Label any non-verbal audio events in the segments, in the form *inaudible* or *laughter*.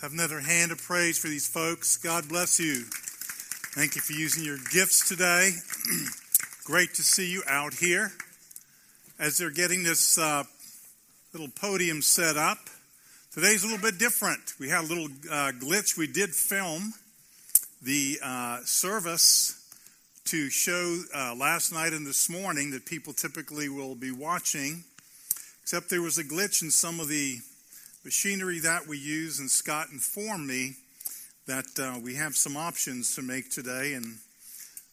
Have another hand of praise for these folks. God bless you. Thank you for using your gifts today. *clears throat* Great to see you out here. As they're getting this uh, little podium set up, today's a little bit different. We had a little uh, glitch. We did film the uh, service to show uh, last night and this morning that people typically will be watching, except there was a glitch in some of the machinery that we use, and Scott informed me that uh, we have some options to make today, and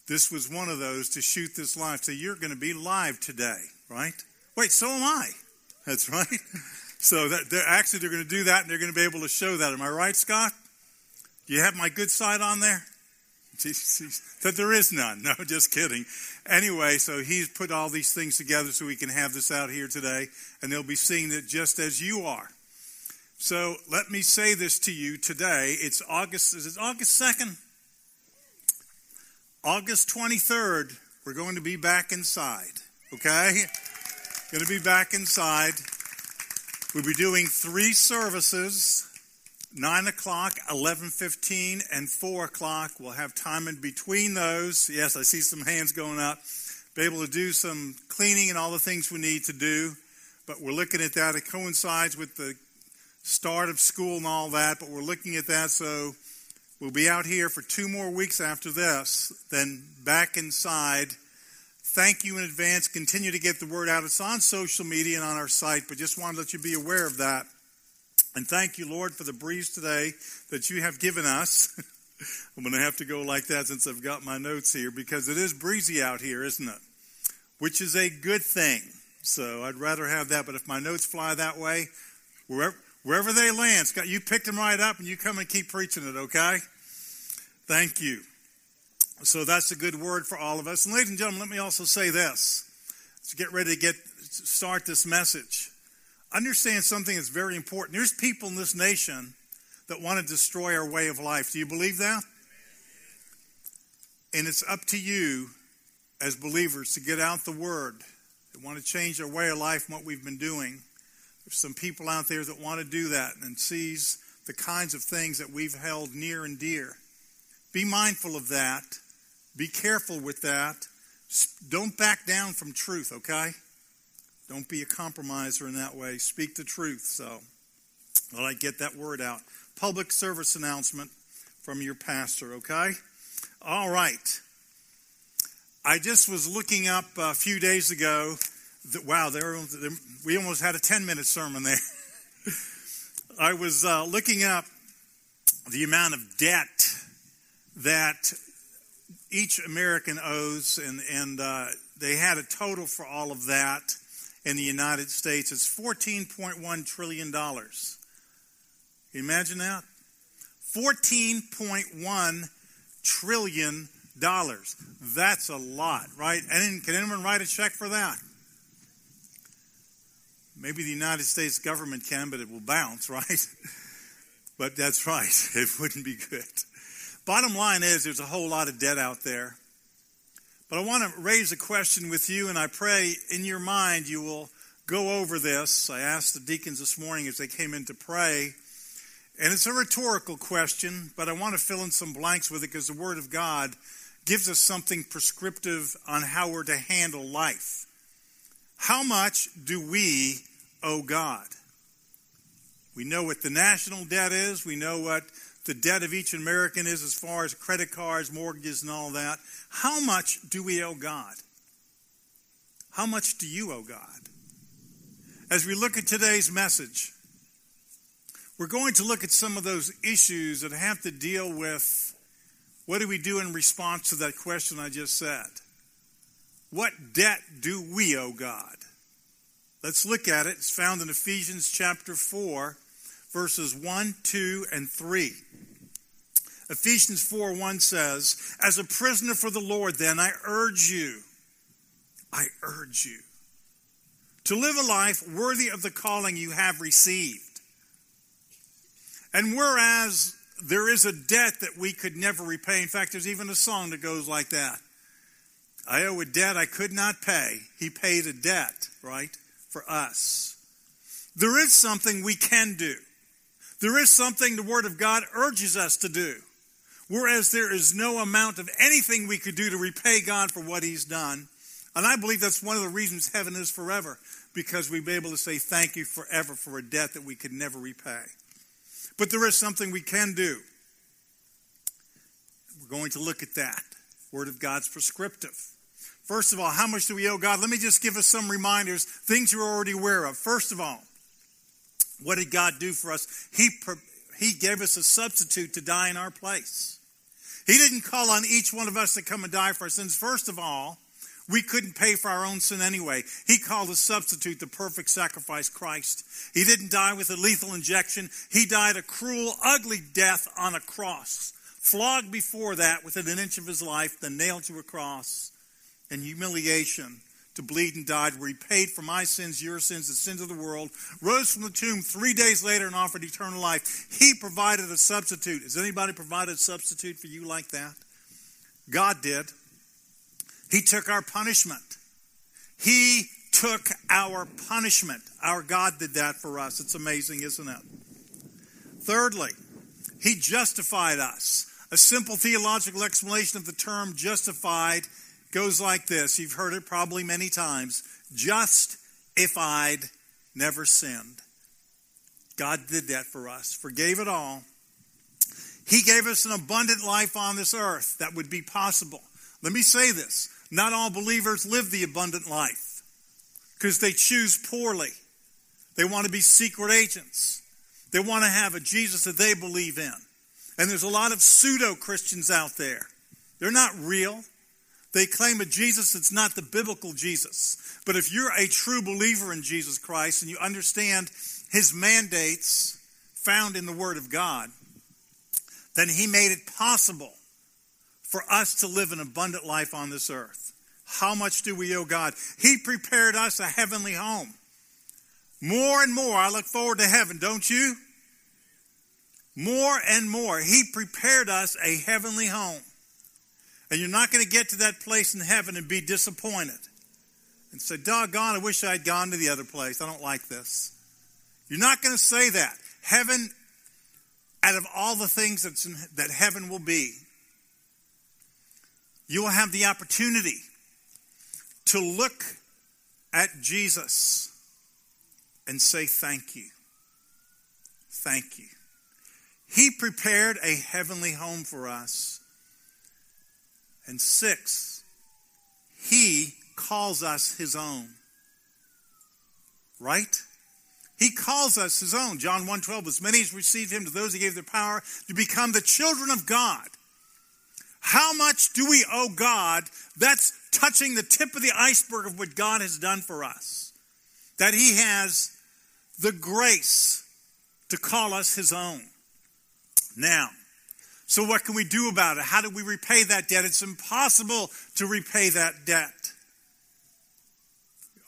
this was one of those to shoot this live. So you're going to be live today, right? Wait, so am I. *laughs* That's right. *laughs* So that they're, actually they're going to do that, and they're going to be able to show that. Am I right, Scott? Do you have my good side on there? *laughs* that there is none. No, just kidding. Anyway, so he's put all these things together so we can have this out here today, and they'll be seeing it just as you are. So let me say this to you today. It's August, is it August 2nd? August 23rd, we're going to be back inside, okay? Going to be back inside. We'll be doing three services 9 o'clock, 11.15, and 4 o'clock. We'll have time in between those. Yes, I see some hands going up. Be able to do some cleaning and all the things we need to do. But we're looking at that. It coincides with the start of school and all that, but we're looking at that. So we'll be out here for two more weeks after this, then back inside. Thank you in advance. Continue to get the word out. It's on social media and on our site, but just wanted to let you be aware of that. And thank you, Lord, for the breeze today that you have given us. *laughs* I'm going to have to go like that since I've got my notes here because it is breezy out here, isn't it? Which is a good thing. So I'd rather have that. But if my notes fly that way, wherever, Wherever they land, Scott, you picked them right up and you come and keep preaching it, okay? Thank you. So that's a good word for all of us. And ladies and gentlemen, let me also say this. To get ready to get start this message. Understand something that's very important. There's people in this nation that want to destroy our way of life. Do you believe that? And it's up to you as believers to get out the word. They want to change our way of life and what we've been doing. There's some people out there that want to do that and sees the kinds of things that we've held near and dear. Be mindful of that. Be careful with that. Don't back down from truth, okay? Don't be a compromiser in that way. Speak the truth. So, well, I get that word out. Public service announcement from your pastor, okay? All right. I just was looking up a few days ago wow, there, we almost had a 10 minute sermon there. *laughs* I was uh, looking up the amount of debt that each American owes, and, and uh, they had a total for all of that in the United States. It's $14.1 trillion. Imagine that? $14.1 trillion. That's a lot, right? And can anyone write a check for that? Maybe the United States government can, but it will bounce, *laughs* right? but that's right. *laughs* It wouldn't be good. Bottom line is there's a whole lot of debt out there. But I want to raise a question with you, and I pray in your mind you will go over this. I asked the deacons this morning as they came in to pray. And it's a rhetorical question, but I want to fill in some blanks with it because the Word of God gives us something prescriptive on how we're to handle life. How much do we owe God. We know what the national debt is. We know what the debt of each American is as far as credit cards, mortgages, and all that. How much do we owe God? How much do you owe God? As we look at today's message, we're going to look at some of those issues that have to deal with what do we do in response to that question I just said? What debt do we owe God? Let's look at it. It's found in Ephesians chapter 4, verses 1, 2, and 3. Ephesians 4 1 says, As a prisoner for the Lord, then, I urge you, I urge you, to live a life worthy of the calling you have received. And whereas there is a debt that we could never repay, in fact, there's even a song that goes like that I owe a debt I could not pay. He paid a debt, right? For us. There is something we can do. There is something the Word of God urges us to do. Whereas there is no amount of anything we could do to repay God for what He's done. And I believe that's one of the reasons heaven is forever, because we'll be able to say thank you forever for a debt that we could never repay. But there is something we can do. We're going to look at that. Word of God's prescriptive. First of all, how much do we owe God? Let me just give us some reminders, things you're already aware of. First of all, what did God do for us? He, he gave us a substitute to die in our place. He didn't call on each one of us to come and die for our sins. First of all, we couldn't pay for our own sin anyway. He called a substitute the perfect sacrifice, Christ. He didn't die with a lethal injection. He died a cruel, ugly death on a cross. Flogged before that within an inch of his life, then nailed to a cross in humiliation to bleed and died, where he paid for my sins, your sins, the sins of the world, rose from the tomb three days later and offered eternal life. He provided a substitute. Has anybody provided a substitute for you like that? God did. He took our punishment. He took our punishment. Our God did that for us. It's amazing, isn't it? Thirdly, He justified us. A simple theological explanation of the term justified goes like this. You've heard it probably many times. Just if I'd never sinned. God did that for us, forgave it all. He gave us an abundant life on this earth that would be possible. Let me say this not all believers live the abundant life because they choose poorly. They want to be secret agents. They want to have a Jesus that they believe in. And there's a lot of pseudo Christians out there. They're not real. They claim a Jesus that's not the biblical Jesus. But if you're a true believer in Jesus Christ and you understand his mandates found in the Word of God, then he made it possible for us to live an abundant life on this earth. How much do we owe God? He prepared us a heavenly home. More and more, I look forward to heaven, don't you? More and more, He prepared us a heavenly home. And you're not going to get to that place in heaven and be disappointed and say, doggone, I wish I'd gone to the other place. I don't like this. You're not going to say that. Heaven, out of all the things that's in, that heaven will be, you will have the opportunity to look at Jesus and say, Thank you. Thank you. He prepared a heavenly home for us. And six, he calls us his own. Right? He calls us his own. John 1:12, as many as received him, to those he gave the power to become the children of God. How much do we owe God? That's touching the tip of the iceberg of what God has done for us. That he has the grace to call us his own. Now, so, what can we do about it? How do we repay that debt? It's impossible to repay that debt.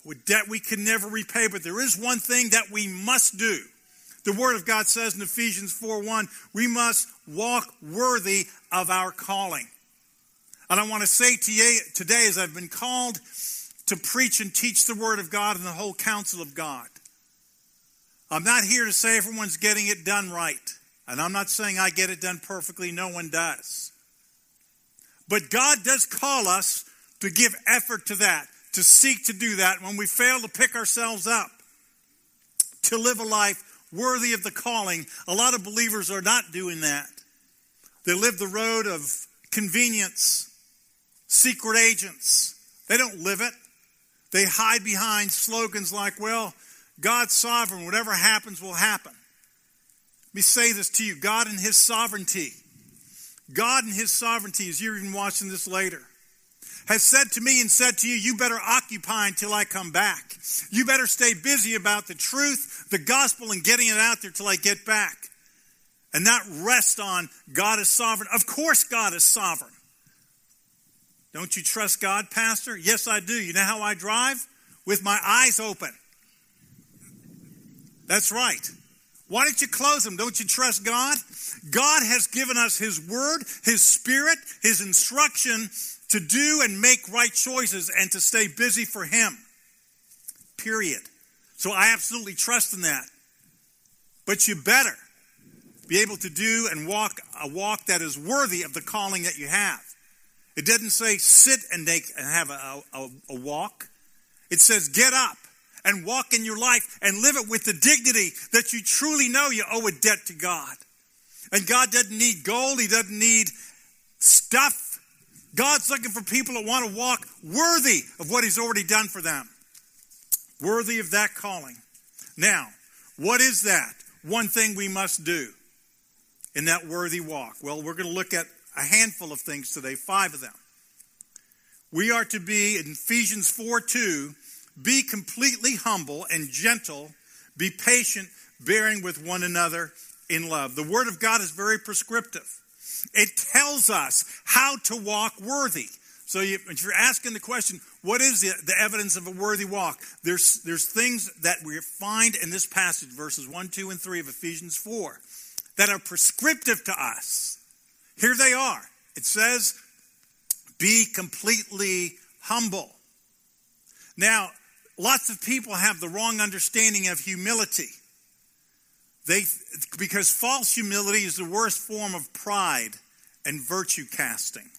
With debt we can never repay, but there is one thing that we must do. The Word of God says in Ephesians 4 1, we must walk worthy of our calling. And I want to say to you today, as I've been called to preach and teach the Word of God and the whole counsel of God, I'm not here to say everyone's getting it done right. And I'm not saying I get it done perfectly, no one does. But God does call us to give effort to that, to seek to do that when we fail to pick ourselves up, to live a life worthy of the calling. A lot of believers are not doing that. They live the road of convenience, secret agents. They don't live it. They hide behind slogans like, well, God's sovereign, whatever happens will happen. Let me say this to you God and His sovereignty, God and His sovereignty, as you're even watching this later, has said to me and said to you, you better occupy until I come back. You better stay busy about the truth, the gospel, and getting it out there till I get back. And not rest on God is sovereign. Of course, God is sovereign. Don't you trust God, Pastor? Yes, I do. You know how I drive? With my eyes open. That's right. Why don't you close them? Don't you trust God? God has given us His Word, His Spirit, His instruction to do and make right choices and to stay busy for Him. Period. So I absolutely trust in that. But you better, be able to do and walk a walk that is worthy of the calling that you have. It doesn't say sit and, make, and have a, a, a walk. It says get up and walk in your life and live it with the dignity that you truly know you owe a debt to God. And God doesn't need gold, He doesn't need stuff. God's looking for people that want to walk worthy of what He's already done for them, worthy of that calling. Now, what is that? One thing we must do in that worthy walk. Well, we're going to look at a handful of things today, five of them. We are to be, in Ephesians 4 2, be completely humble and gentle, be patient, bearing with one another in love. The Word of God is very prescriptive. It tells us how to walk worthy. So you, if you're asking the question, what is the, the evidence of a worthy walk? There's, there's things that we find in this passage, verses 1, 2, and 3 of Ephesians 4, that are prescriptive to us. Here they are. It says, be completely humble. Now, lots of people have the wrong understanding of humility. They, because false humility is the worst form of pride and virtue casting.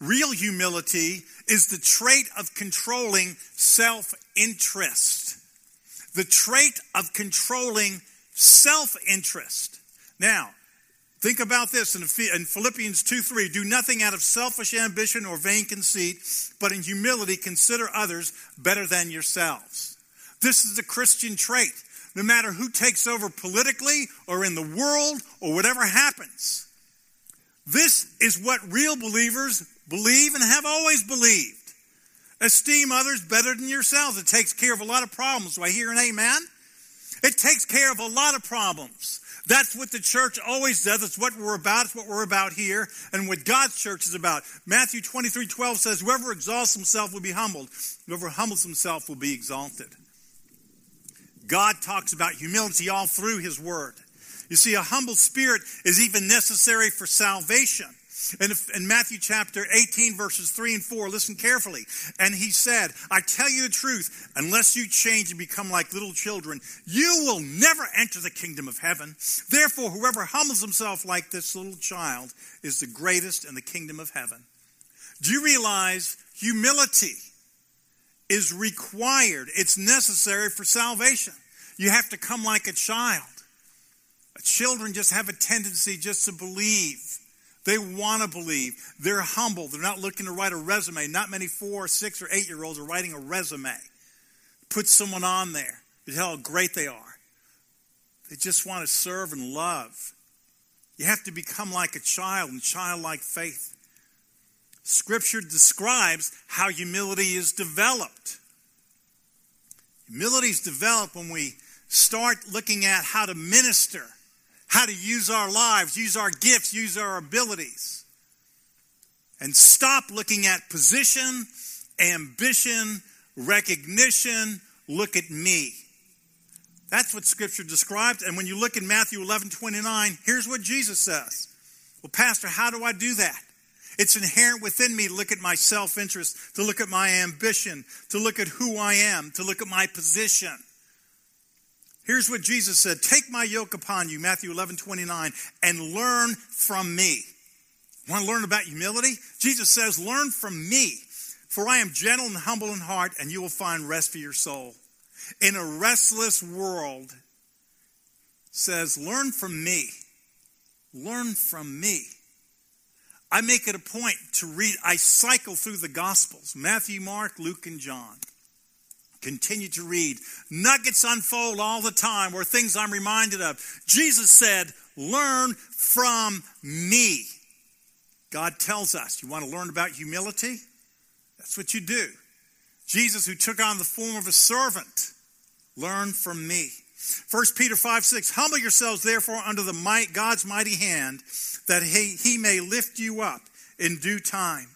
Real humility is the trait of controlling self interest. The trait of controlling self interest. Now, think about this in Philippians 2 3. Do nothing out of selfish ambition or vain conceit, but in humility consider others better than yourselves. This is a Christian trait no matter who takes over politically or in the world or whatever happens. This is what real believers believe and have always believed. Esteem others better than yourselves. It takes care of a lot of problems. Do I hear an amen? It takes care of a lot of problems. That's what the church always does. It's what we're about. It's what we're about here. And what God's church is about. Matthew 23 12 says, Whoever exalts himself will be humbled. Whoever humbles himself will be exalted. God talks about humility all through His Word. You see, a humble spirit is even necessary for salvation. And in Matthew chapter 18, verses 3 and 4, listen carefully. And he said, I tell you the truth, unless you change and become like little children, you will never enter the kingdom of heaven. Therefore, whoever humbles himself like this little child is the greatest in the kingdom of heaven. Do you realize humility is required? It's necessary for salvation. You have to come like a child. Children just have a tendency just to believe. They want to believe. They're humble. They're not looking to write a resume. Not many four, six, or eight year olds are writing a resume. Put someone on there to tell how great they are. They just want to serve and love. You have to become like a child and childlike faith. Scripture describes how humility is developed. Humility is developed when we start looking at how to minister, how to use our lives, use our gifts, use our abilities. And stop looking at position, ambition, recognition. Look at me. That's what Scripture describes. And when you look in Matthew 11 29, here's what Jesus says. Well, Pastor, how do I do that? It's inherent within me to look at my self interest, to look at my ambition, to look at who I am, to look at my position. Here's what Jesus said Take my yoke upon you, Matthew 11 29, and learn from me. Want to learn about humility? Jesus says, Learn from me, for I am gentle and humble in heart, and you will find rest for your soul. In a restless world, says, Learn from me. Learn from me. I make it a point to read, I cycle through the Gospels Matthew, Mark, Luke, and John. Continue to read. Nuggets unfold all the time where things I'm reminded of. Jesus said, Learn from me. God tells us, You want to learn about humility? That's what you do. Jesus, who took on the form of a servant, learn from me. 1 Peter 5 6, humble yourselves therefore under the might, God's mighty hand, that he, he may lift you up in due time.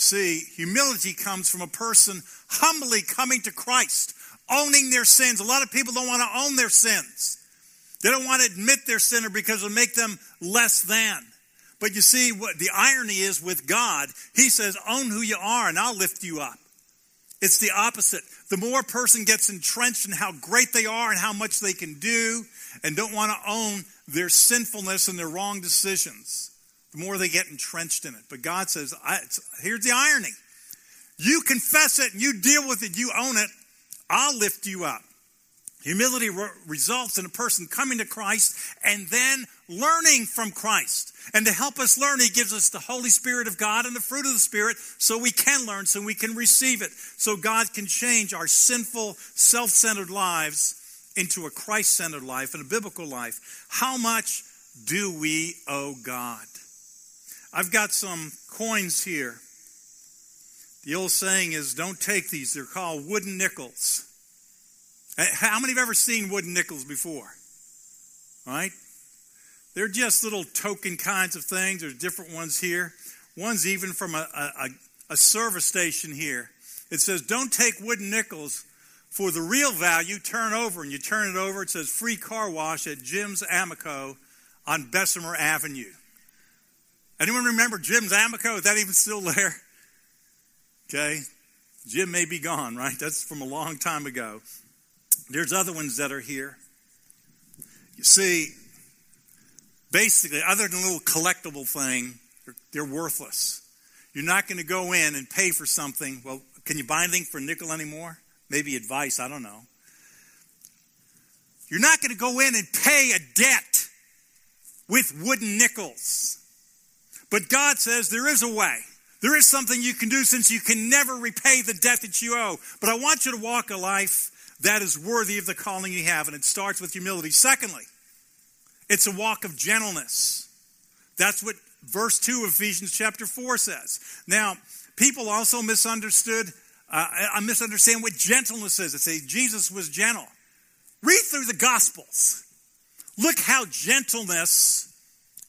See, humility comes from a person humbly coming to Christ, owning their sins. A lot of people don't want to own their sins. They don't want to admit their sinner because it'll make them less than. But you see, what the irony is with God, He says, own who you are and I'll lift you up. It's the opposite. The more a person gets entrenched in how great they are and how much they can do and don't want to own their sinfulness and their wrong decisions, the more they get entrenched in it. But God says, here's the irony. You confess it and you deal with it, you own it, I'll lift you up. Humility re- results in a person coming to Christ and then learning from Christ. And to help us learn, He gives us the Holy Spirit of God and the fruit of the Spirit so we can learn, so we can receive it, so God can change our sinful, self centered lives into a Christ centered life and a biblical life. How much do we owe God? I've got some coins here. The old saying is don't take these, they're called wooden nickels. Uh, how many have ever seen wooden nickels before? Right? They're just little token kinds of things. There's different ones here. One's even from a, a, a service station here. It says, Don't take wooden nickels for the real value. Turn over. And you turn it over. It says, Free car wash at Jim's Amoco on Bessemer Avenue. Anyone remember Jim's Amoco? Is that even still there? Okay. Jim may be gone, right? That's from a long time ago. There's other ones that are here. You see, basically, other than a little collectible thing, they're, they're worthless. You're not going to go in and pay for something. Well, can you buy anything for a nickel anymore? Maybe advice, I don't know. You're not going to go in and pay a debt with wooden nickels. But God says there is a way. There is something you can do since you can never repay the debt that you owe. But I want you to walk a life that is worthy of the calling you have. And it starts with humility. Secondly, it's a walk of gentleness. That's what verse 2 of Ephesians chapter 4 says. Now, people also misunderstood, uh, I misunderstand what gentleness is. They say Jesus was gentle. Read through the Gospels. Look how gentleness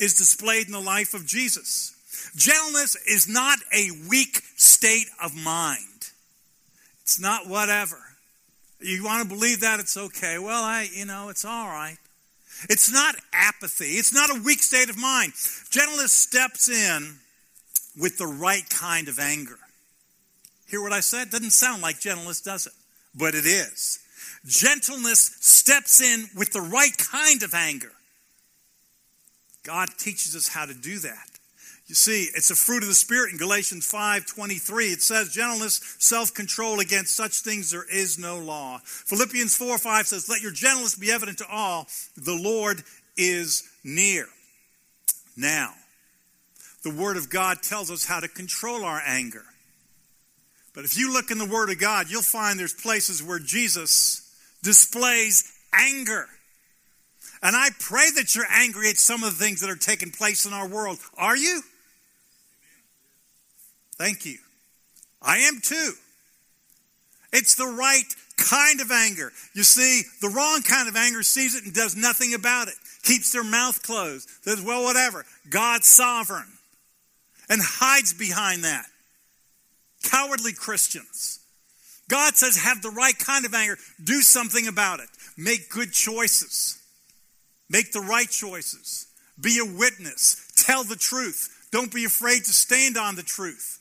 is displayed in the life of Jesus. Gentleness is not a weak state of mind. It's not whatever. You want to believe that it's okay. Well, I, you know, it's all right. It's not apathy. It's not a weak state of mind. Gentleness steps in with the right kind of anger. Hear what I said? Doesn't sound like gentleness, does it? But it is. Gentleness steps in with the right kind of anger. God teaches us how to do that. You see, it's a fruit of the Spirit in Galatians 5 23. It says, gentleness, self control, against such things there is no law. Philippians 4 5 says, Let your gentleness be evident to all. The Lord is near. Now, the Word of God tells us how to control our anger. But if you look in the Word of God, you'll find there's places where Jesus displays anger. And I pray that you're angry at some of the things that are taking place in our world. Are you? Thank you. I am too. It's the right kind of anger. You see, the wrong kind of anger sees it and does nothing about it, keeps their mouth closed, says, well, whatever. God's sovereign, and hides behind that. Cowardly Christians. God says, have the right kind of anger, do something about it, make good choices, make the right choices, be a witness, tell the truth. Don't be afraid to stand on the truth.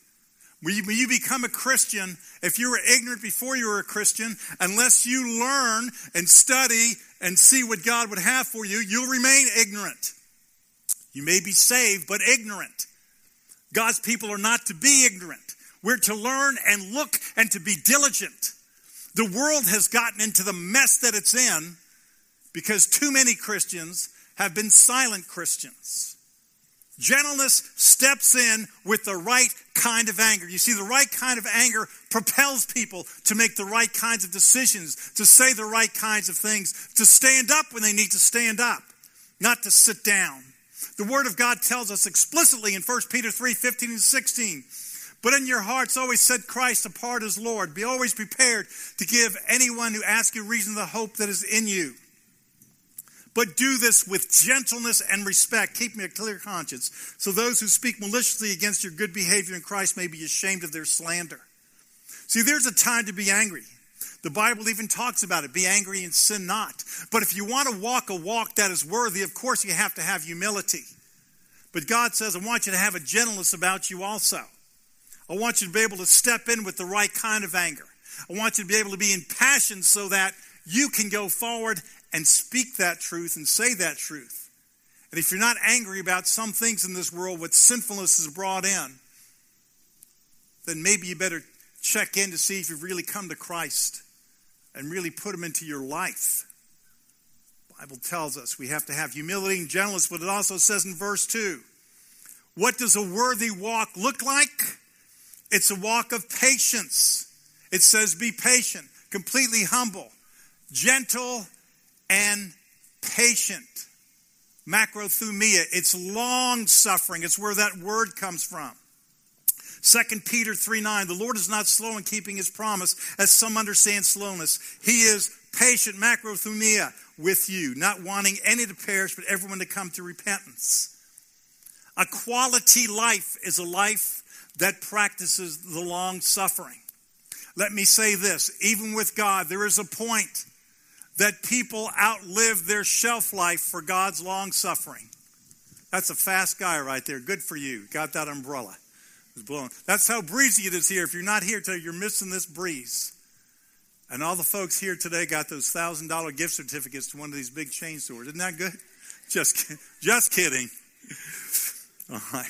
When you, when you become a Christian, if you were ignorant before you were a Christian, unless you learn and study and see what God would have for you, you'll remain ignorant. You may be saved, but ignorant. God's people are not to be ignorant. We're to learn and look and to be diligent. The world has gotten into the mess that it's in because too many Christians have been silent Christians. Gentleness steps in with the right kind of anger. You see, the right kind of anger propels people to make the right kinds of decisions, to say the right kinds of things, to stand up when they need to stand up, not to sit down. The Word of God tells us explicitly in 1 Peter 3 15 and 16. But in your hearts, always set Christ apart as Lord. Be always prepared to give anyone who asks you reason the hope that is in you. But do this with gentleness and respect, keeping a clear conscience, so those who speak maliciously against your good behavior in Christ may be ashamed of their slander. See, there's a time to be angry. The Bible even talks about it be angry and sin not. But if you want to walk a walk that is worthy, of course you have to have humility. But God says, I want you to have a gentleness about you also. I want you to be able to step in with the right kind of anger. I want you to be able to be impassioned so that you can go forward and speak that truth and say that truth. And if you're not angry about some things in this world, what sinfulness has brought in, then maybe you better check in to see if you've really come to Christ and really put him into your life. The Bible tells us we have to have humility and gentleness, but it also says in verse 2 what does a worthy walk look like? It's a walk of patience. It says, be patient, completely humble, gentle, and patient. Macrothumia, it's long suffering. It's where that word comes from. 2 Peter 3 9, the Lord is not slow in keeping his promise, as some understand slowness. He is patient, macrothumia, with you, not wanting any to perish, but everyone to come to repentance. A quality life is a life that practices the long suffering. Let me say this even with God, there is a point that people outlive their shelf life for God's long suffering. That's a fast guy right there. Good for you. Got that umbrella. It's blowing. That's how breezy it is here. If you're not here today, you're missing this breeze. And all the folks here today got those thousand dollar gift certificates to one of these big chain stores. Isn't that good? *laughs* Just, just kidding. *laughs* All right.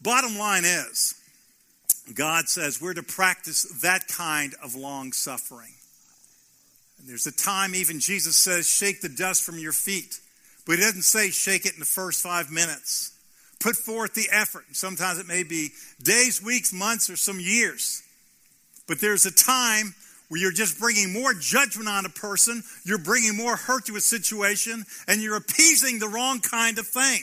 Bottom line is, God says we're to practice that kind of long suffering. And there's a time, even Jesus says, shake the dust from your feet. But he doesn't say shake it in the first five minutes. Put forth the effort. Sometimes it may be days, weeks, months, or some years. But there's a time where you're just bringing more judgment on a person, you're bringing more hurt to a situation, and you're appeasing the wrong kind of thing.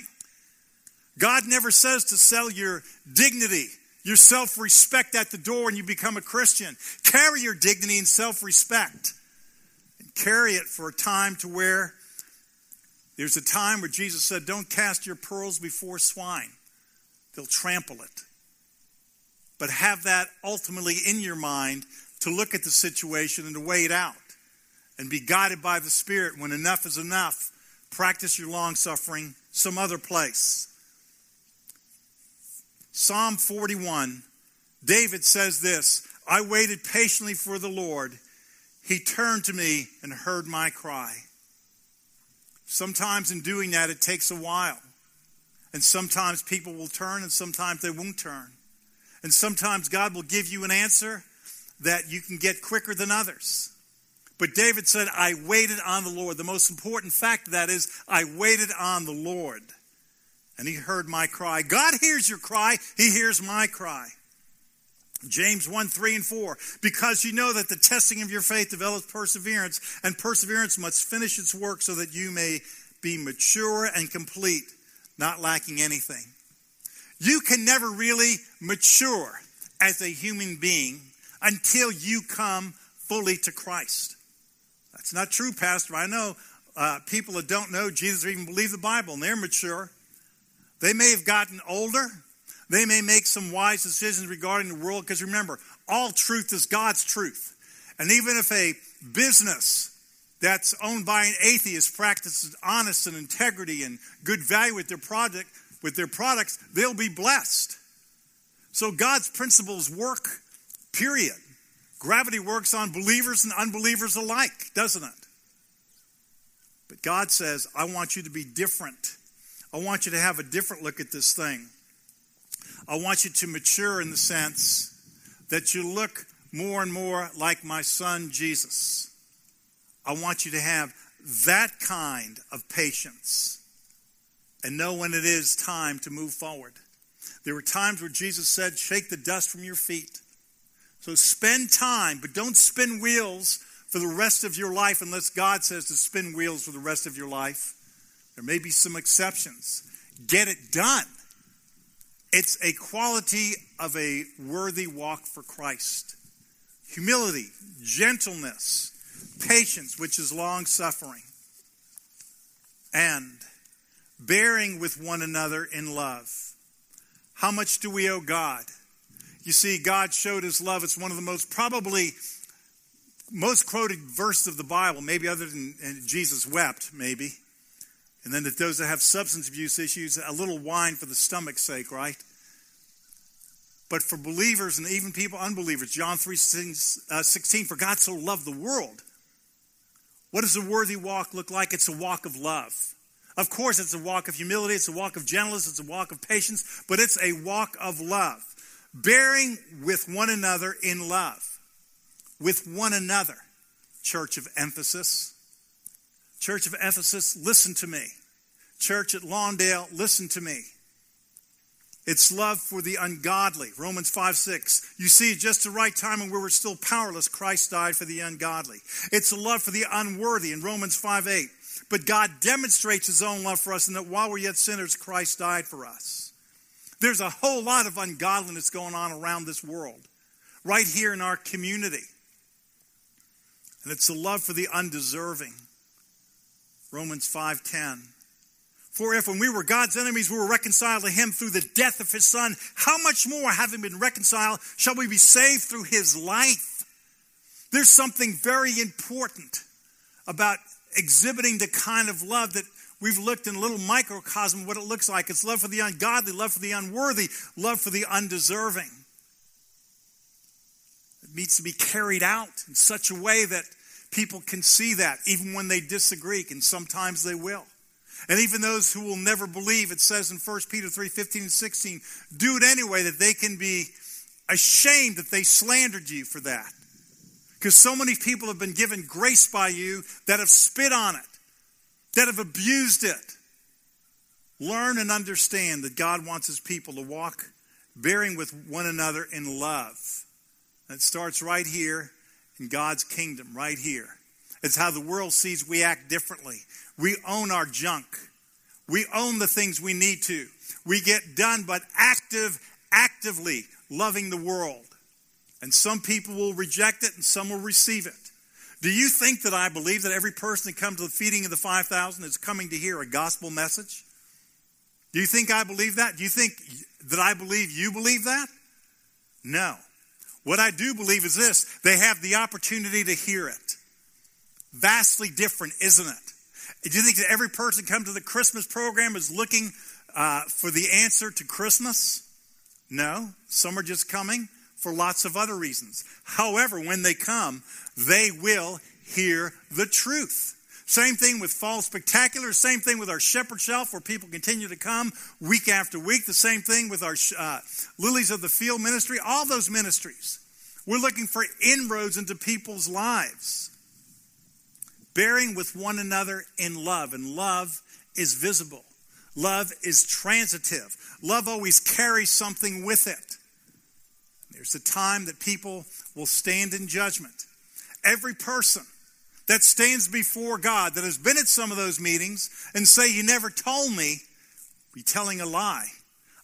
God never says to sell your dignity, your self respect at the door and you become a Christian. Carry your dignity and self respect. Carry it for a time to where there's a time where Jesus said, Don't cast your pearls before swine, they'll trample it. But have that ultimately in your mind to look at the situation and to weigh it out and be guided by the Spirit when enough is enough. Practice your long suffering some other place. Psalm 41, David says this I waited patiently for the Lord. He turned to me and heard my cry. Sometimes in doing that, it takes a while. And sometimes people will turn and sometimes they won't turn. And sometimes God will give you an answer that you can get quicker than others. But David said, I waited on the Lord. The most important fact of that is, I waited on the Lord and he heard my cry. God hears your cry, he hears my cry. James 1 3 and 4. Because you know that the testing of your faith develops perseverance, and perseverance must finish its work so that you may be mature and complete, not lacking anything. You can never really mature as a human being until you come fully to Christ. That's not true, Pastor. I know uh, people that don't know Jesus or even believe the Bible, and they're mature. They may have gotten older. They may make some wise decisions regarding the world because remember, all truth is God's truth. And even if a business that's owned by an atheist practices honest and integrity and good value with their product, with their products, they'll be blessed. So God's principles work, period. Gravity works on believers and unbelievers alike, doesn't it? But God says, I want you to be different. I want you to have a different look at this thing. I want you to mature in the sense that you look more and more like my son Jesus. I want you to have that kind of patience and know when it is time to move forward. There were times where Jesus said, Shake the dust from your feet. So spend time, but don't spin wheels for the rest of your life unless God says to spin wheels for the rest of your life. There may be some exceptions. Get it done. It's a quality of a worthy walk for Christ. Humility, gentleness, patience, which is long suffering, and bearing with one another in love. How much do we owe God? You see, God showed his love. It's one of the most probably most quoted verses of the Bible, maybe other than Jesus wept, maybe. And then that those that have substance abuse issues, a little wine for the stomach's sake, right? but for believers and even people unbelievers. John 3 uh, 16, for God so loved the world. What does a worthy walk look like? It's a walk of love. Of course, it's a walk of humility, it's a walk of gentleness, it's a walk of patience, but it's a walk of love. Bearing with one another in love. With one another. Church of Ephesus. Church of Ephesus, listen to me. Church at Lawndale, listen to me. It's love for the ungodly. Romans 5 6. You see, just the right time when we were still powerless, Christ died for the ungodly. It's a love for the unworthy in Romans 5 8. But God demonstrates his own love for us in that while we're yet sinners, Christ died for us. There's a whole lot of ungodliness going on around this world, right here in our community. And it's a love for the undeserving. Romans 5:10. For if when we were God's enemies, we were reconciled to him through the death of his son, how much more, having been reconciled, shall we be saved through his life? There's something very important about exhibiting the kind of love that we've looked in a little microcosm what it looks like. It's love for the ungodly, love for the unworthy, love for the undeserving. It needs to be carried out in such a way that people can see that, even when they disagree, and sometimes they will. And even those who will never believe, it says in 1 Peter 3 15 and 16, do it anyway that they can be ashamed that they slandered you for that. Because so many people have been given grace by you that have spit on it, that have abused it. Learn and understand that God wants his people to walk bearing with one another in love. It starts right here in God's kingdom, right here. It's how the world sees we act differently. We own our junk. We own the things we need to. We get done, but active, actively loving the world. And some people will reject it and some will receive it. Do you think that I believe that every person that comes to the feeding of the 5,000 is coming to hear a gospel message? Do you think I believe that? Do you think that I believe you believe that? No. What I do believe is this they have the opportunity to hear it. Vastly different, isn't it? Do you think that every person come to the Christmas program is looking uh, for the answer to Christmas? No. Some are just coming for lots of other reasons. However, when they come, they will hear the truth. Same thing with Fall Spectacular. Same thing with our Shepherd Shelf, where people continue to come week after week. The same thing with our uh, Lilies of the Field ministry. All those ministries. We're looking for inroads into people's lives bearing with one another in love. And love is visible, love is transitive. Love always carries something with it. There's a time that people will stand in judgment. Every person that stands before God that has been at some of those meetings and say, You never told me, be telling a lie.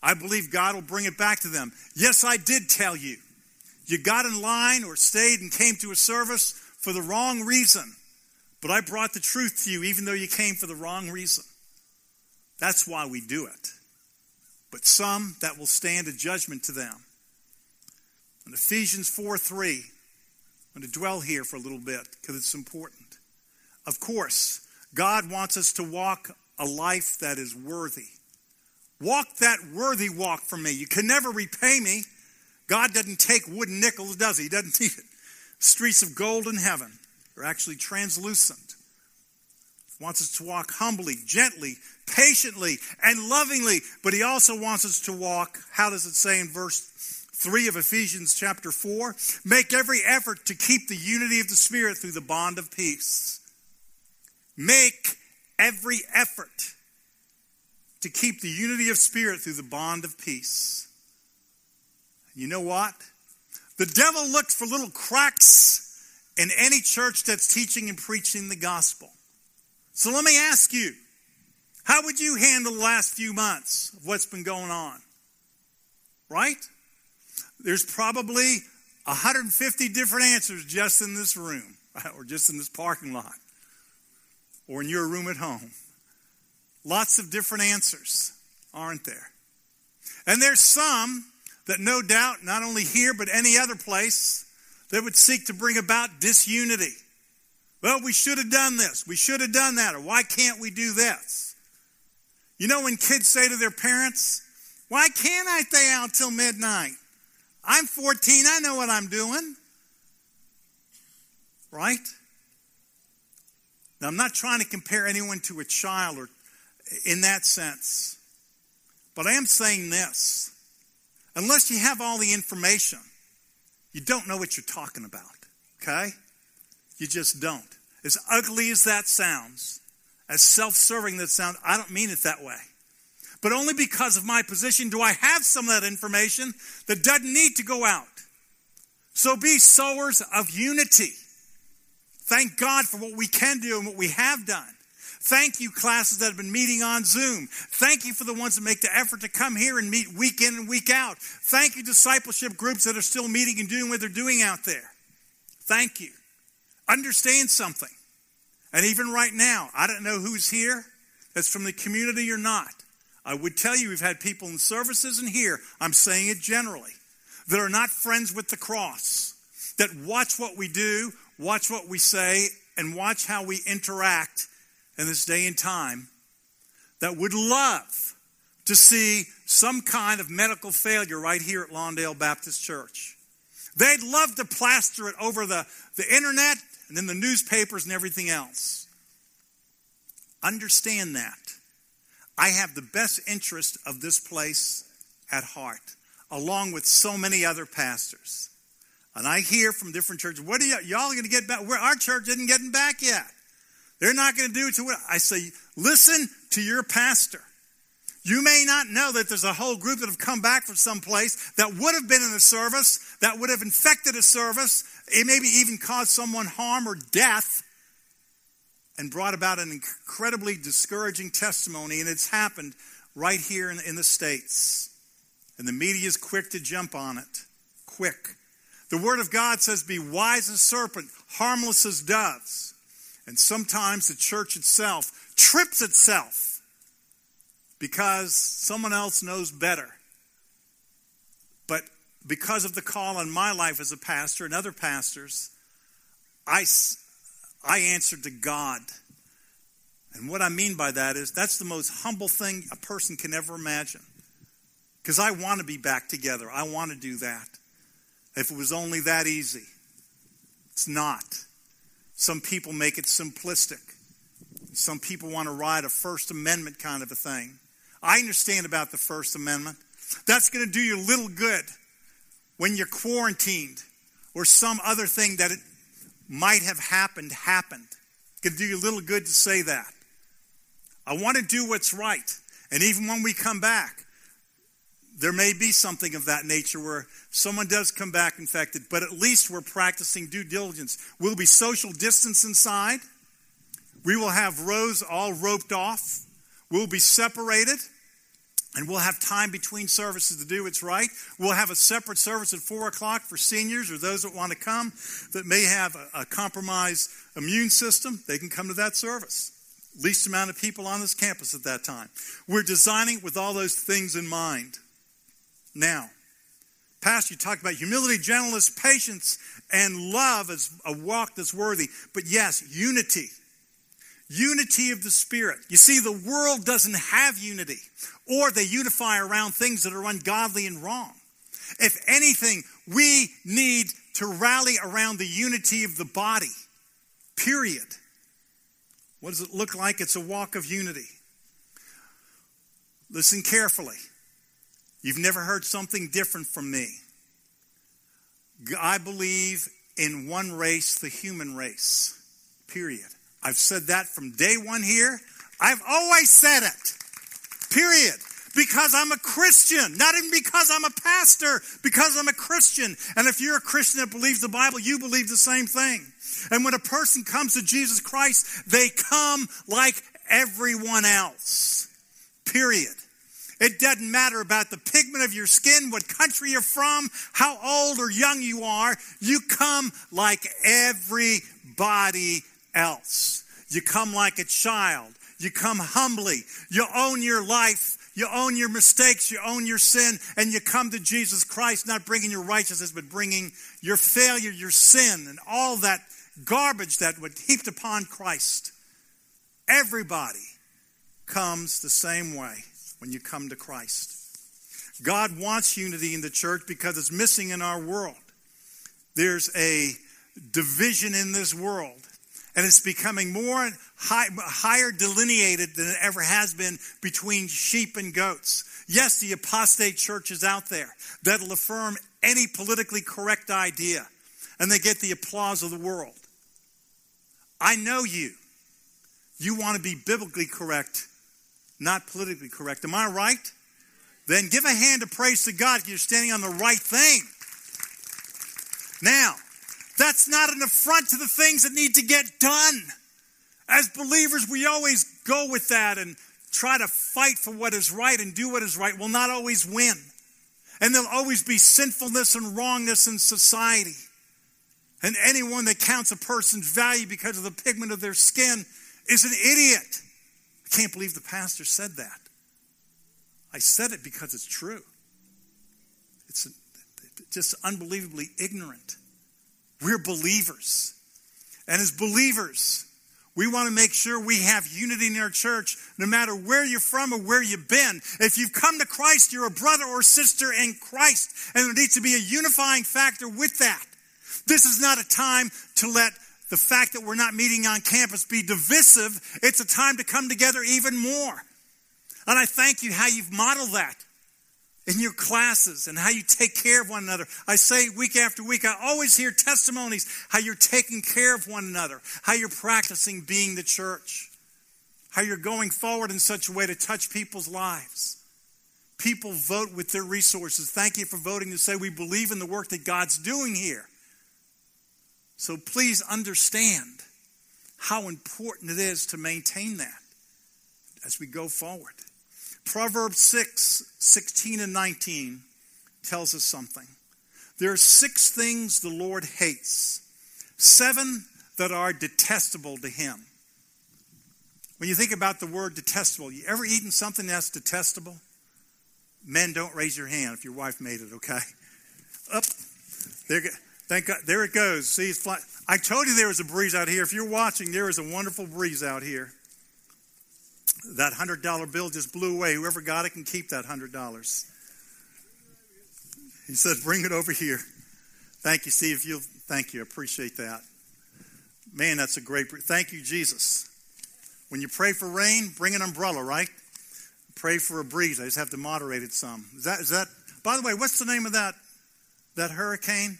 I believe God will bring it back to them. Yes, I did tell you. You got in line or stayed and came to a service for the wrong reason. But I brought the truth to you even though you came for the wrong reason. That's why we do it. But some that will stand a judgment to them. In Ephesians 4 3, I'm going to dwell here for a little bit because it's important. Of course, God wants us to walk a life that is worthy. Walk that worthy walk for me. You can never repay me. God doesn't take wooden nickels, does he? He doesn't need it. Streets of gold in heaven are actually translucent. He wants us to walk humbly, gently, patiently, and lovingly, but he also wants us to walk, how does it say in verse 3 of Ephesians chapter 4? Make every effort to keep the unity of the Spirit through the bond of peace. Make every effort to keep the unity of spirit through the bond of peace. You know what? The devil looks for little cracks in any church that's teaching and preaching the gospel. So let me ask you, how would you handle the last few months of what's been going on? Right? There's probably 150 different answers just in this room, *laughs* or just in this parking lot, or in your room at home. Lots of different answers, aren't there? And there's some that no doubt, not only here, but any other place, that would seek to bring about disunity. Well, we should have done this. We should have done that. Or why can't we do this? You know, when kids say to their parents, Why can't I stay out till midnight? I'm 14. I know what I'm doing. Right? Now, I'm not trying to compare anyone to a child or in that sense. But I am saying this. Unless you have all the information, you don't know what you're talking about. Okay? You just don't. As ugly as that sounds, as self serving that sounds, I don't mean it that way. But only because of my position do I have some of that information that doesn't need to go out. So be sowers of unity. Thank God for what we can do and what we have done. Thank you, classes that have been meeting on Zoom. Thank you for the ones that make the effort to come here and meet week in and week out. Thank you, discipleship groups that are still meeting and doing what they're doing out there. Thank you. Understand something. And even right now, I don't know who's here that's from the community or not. I would tell you we've had people in services and here, I'm saying it generally, that are not friends with the cross, that watch what we do, watch what we say, and watch how we interact in this day and time, that would love to see some kind of medical failure right here at Lawndale Baptist Church. They'd love to plaster it over the, the internet and then the newspapers and everything else. Understand that. I have the best interest of this place at heart, along with so many other pastors. And I hear from different churches, what are y- y'all going to get back? Where our church isn't getting back yet. They're not going to do it to what I say, listen to your pastor. You may not know that there's a whole group that have come back from some place that would have been in a service, that would have infected a service, it maybe even caused someone harm or death and brought about an incredibly discouraging testimony, and it's happened right here in, in the States. And the media is quick to jump on it. Quick. The Word of God says, Be wise as serpent, harmless as doves. And sometimes the church itself trips itself because someone else knows better. But because of the call on my life as a pastor and other pastors, I, I answered to God. And what I mean by that is that's the most humble thing a person can ever imagine. Because I want to be back together. I want to do that. If it was only that easy, it's not. Some people make it simplistic. Some people want to ride a First Amendment kind of a thing. I understand about the First Amendment. That's going to do you little good when you're quarantined or some other thing that it might have happened happened. It could do you a little good to say that. I want to do what's right. And even when we come back, there may be something of that nature where someone does come back infected, but at least we're practicing due diligence. We'll be social distance inside. We will have rows all roped off. We'll be separated. And we'll have time between services to do what's right. We'll have a separate service at 4 o'clock for seniors or those that want to come that may have a, a compromised immune system. They can come to that service. Least amount of people on this campus at that time. We're designing with all those things in mind. Now, Pastor, you talked about humility, gentleness, patience, and love as a walk that's worthy. But yes, unity. Unity of the Spirit. You see, the world doesn't have unity, or they unify around things that are ungodly and wrong. If anything, we need to rally around the unity of the body, period. What does it look like? It's a walk of unity. Listen carefully. You've never heard something different from me. I believe in one race, the human race, period. I've said that from day one here. I've always said it. Period. Because I'm a Christian. Not even because I'm a pastor, because I'm a Christian. And if you're a Christian that believes the Bible, you believe the same thing. And when a person comes to Jesus Christ, they come like everyone else. Period. It doesn't matter about the pigment of your skin, what country you're from, how old or young you are. You come like everybody else. You come like a child. You come humbly. You own your life. You own your mistakes. You own your sin. And you come to Jesus Christ, not bringing your righteousness, but bringing your failure, your sin, and all that garbage that would heaped upon Christ. Everybody comes the same way when you come to Christ. God wants unity in the church because it's missing in our world. There's a division in this world, and it's becoming more high, higher delineated than it ever has been between sheep and goats. Yes, the apostate church is out there that'll affirm any politically correct idea, and they get the applause of the world. I know you. You want to be biblically correct, not politically correct. Am I right? Then give a hand of praise to God you're standing on the right thing. Now, that's not an affront to the things that need to get done. As believers, we always go with that and try to fight for what is right and do what is right. We'll not always win. And there'll always be sinfulness and wrongness in society. And anyone that counts a person's value because of the pigment of their skin is an idiot. I can't believe the pastor said that. I said it because it's true. It's just unbelievably ignorant. We're believers. And as believers, we want to make sure we have unity in our church no matter where you're from or where you've been. If you've come to Christ, you're a brother or sister in Christ. And there needs to be a unifying factor with that. This is not a time to let the fact that we're not meeting on campus be divisive. It's a time to come together even more. And I thank you how you've modeled that in your classes and how you take care of one another. I say week after week, I always hear testimonies how you're taking care of one another, how you're practicing being the church, how you're going forward in such a way to touch people's lives. People vote with their resources. Thank you for voting to say we believe in the work that God's doing here. So please understand how important it is to maintain that as we go forward. Proverbs 6 16 and 19 tells us something. There are six things the Lord hates, seven that are detestable to him. When you think about the word detestable, you ever eaten something that's detestable? Men, don't raise your hand if your wife made it, okay? Up. There, Thank God. There it goes. See, it's flying. I told you there was a breeze out here. If you're watching, there is a wonderful breeze out here. That $100 bill just blew away. Whoever got it can keep that $100. He said, bring it over here. Thank you, Steve. You, thank you. I appreciate that. Man, that's a great. Thank you, Jesus. When you pray for rain, bring an umbrella, right? Pray for a breeze. I just have to moderate it some. Is that? Is that? By the way, what's the name of that that hurricane?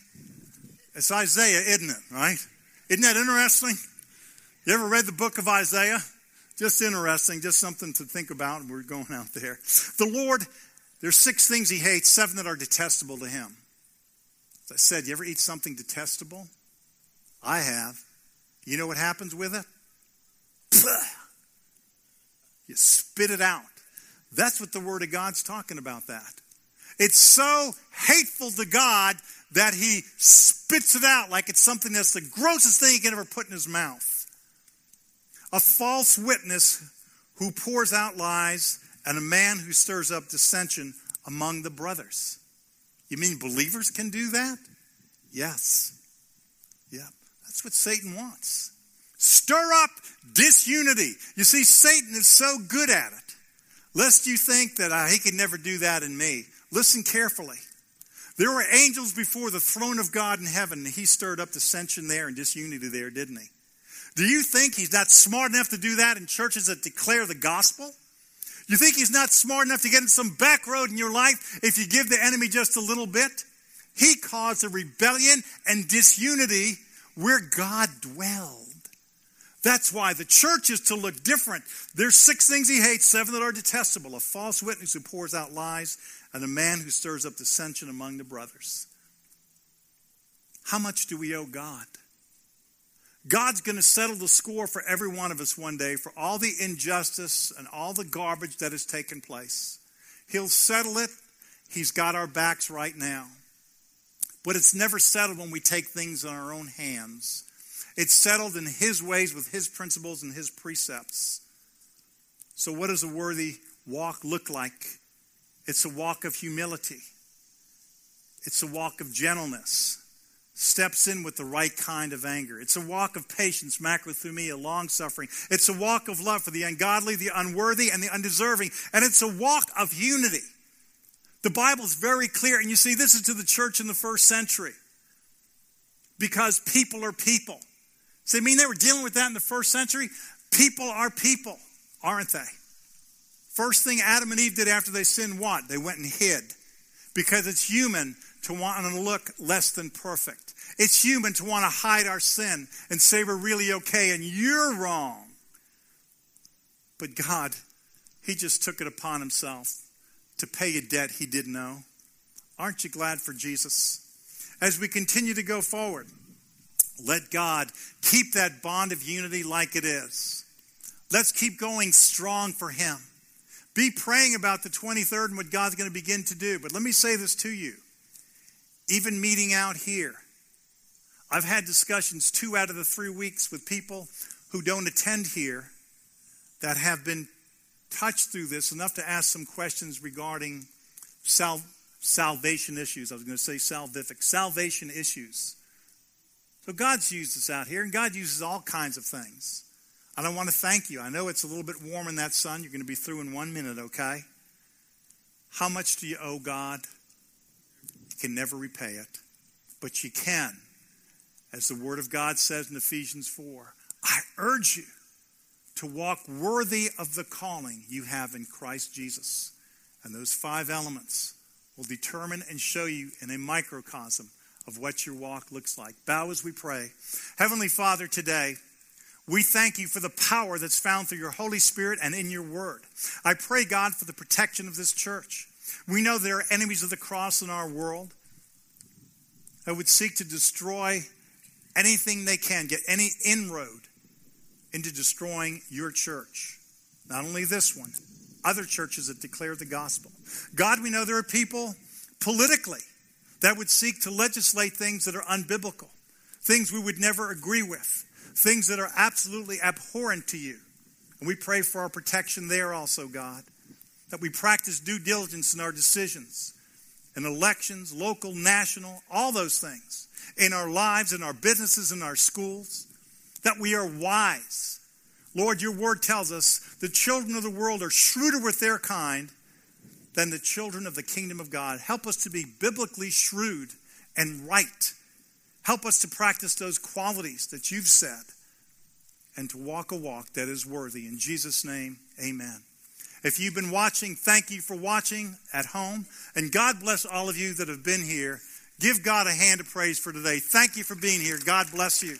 It's Isaiah, isn't it? Right? Isn't that interesting? You ever read the book of Isaiah? Just interesting, just something to think about. We're going out there. The Lord, there's six things he hates, seven that are detestable to him. As I said, you ever eat something detestable? I have. You know what happens with it? You spit it out. That's what the Word of God's talking about that. It's so hateful to God that he spits it out like it's something that's the grossest thing he can ever put in his mouth. A false witness who pours out lies and a man who stirs up dissension among the brothers. You mean believers can do that? Yes. Yep. That's what Satan wants. Stir up disunity. You see, Satan is so good at it. Lest you think that uh, he could never do that in me. Listen carefully. There were angels before the throne of God in heaven, and he stirred up dissension there and disunity there, didn't he? Do you think he's not smart enough to do that in churches that declare the gospel? You think he's not smart enough to get in some back road in your life if you give the enemy just a little bit? He caused a rebellion and disunity where God dwelled. That's why the church is to look different. There's six things he hates, seven that are detestable a false witness who pours out lies, and a man who stirs up dissension among the brothers. How much do we owe God? God's going to settle the score for every one of us one day for all the injustice and all the garbage that has taken place. He'll settle it. He's got our backs right now. But it's never settled when we take things in our own hands. It's settled in His ways with His principles and His precepts. So, what does a worthy walk look like? It's a walk of humility, it's a walk of gentleness. Steps in with the right kind of anger. It's a walk of patience, macrothumia, long suffering. It's a walk of love for the ungodly, the unworthy, and the undeserving. And it's a walk of unity. The Bible is very clear. And you see, this is to the church in the first century because people are people. So, I mean, they were dealing with that in the first century. People are people, aren't they? First thing Adam and Eve did after they sinned, what? They went and hid. Because it's human to want to look less than perfect. It's human to want to hide our sin and say we're really okay and you're wrong. But God, He just took it upon Himself to pay a debt He didn't owe. Aren't you glad for Jesus? As we continue to go forward, let God keep that bond of unity like it is. Let's keep going strong for Him. Be praying about the 23rd and what God's going to begin to do. But let me say this to you. Even meeting out here, I've had discussions two out of the three weeks with people who don't attend here that have been touched through this enough to ask some questions regarding sal- salvation issues. I was going to say salvific, salvation issues. So God's used us out here, and God uses all kinds of things. I want to thank you. I know it's a little bit warm in that sun. You're going to be through in one minute, okay? How much do you owe God? Can never repay it, but you can. As the Word of God says in Ephesians 4, I urge you to walk worthy of the calling you have in Christ Jesus. And those five elements will determine and show you in a microcosm of what your walk looks like. Bow as we pray. Heavenly Father, today, we thank you for the power that's found through your Holy Spirit and in your word. I pray, God, for the protection of this church. We know there are enemies of the cross in our world that would seek to destroy anything they can, get any inroad into destroying your church. Not only this one, other churches that declare the gospel. God, we know there are people politically that would seek to legislate things that are unbiblical, things we would never agree with, things that are absolutely abhorrent to you. And we pray for our protection there also, God, that we practice due diligence in our decisions, in elections, local, national, all those things, in our lives, in our businesses, in our schools that we are wise. Lord, your word tells us the children of the world are shrewder with their kind than the children of the kingdom of God. Help us to be biblically shrewd and right. Help us to practice those qualities that you've said and to walk a walk that is worthy. In Jesus' name, amen. If you've been watching, thank you for watching at home. And God bless all of you that have been here. Give God a hand of praise for today. Thank you for being here. God bless you.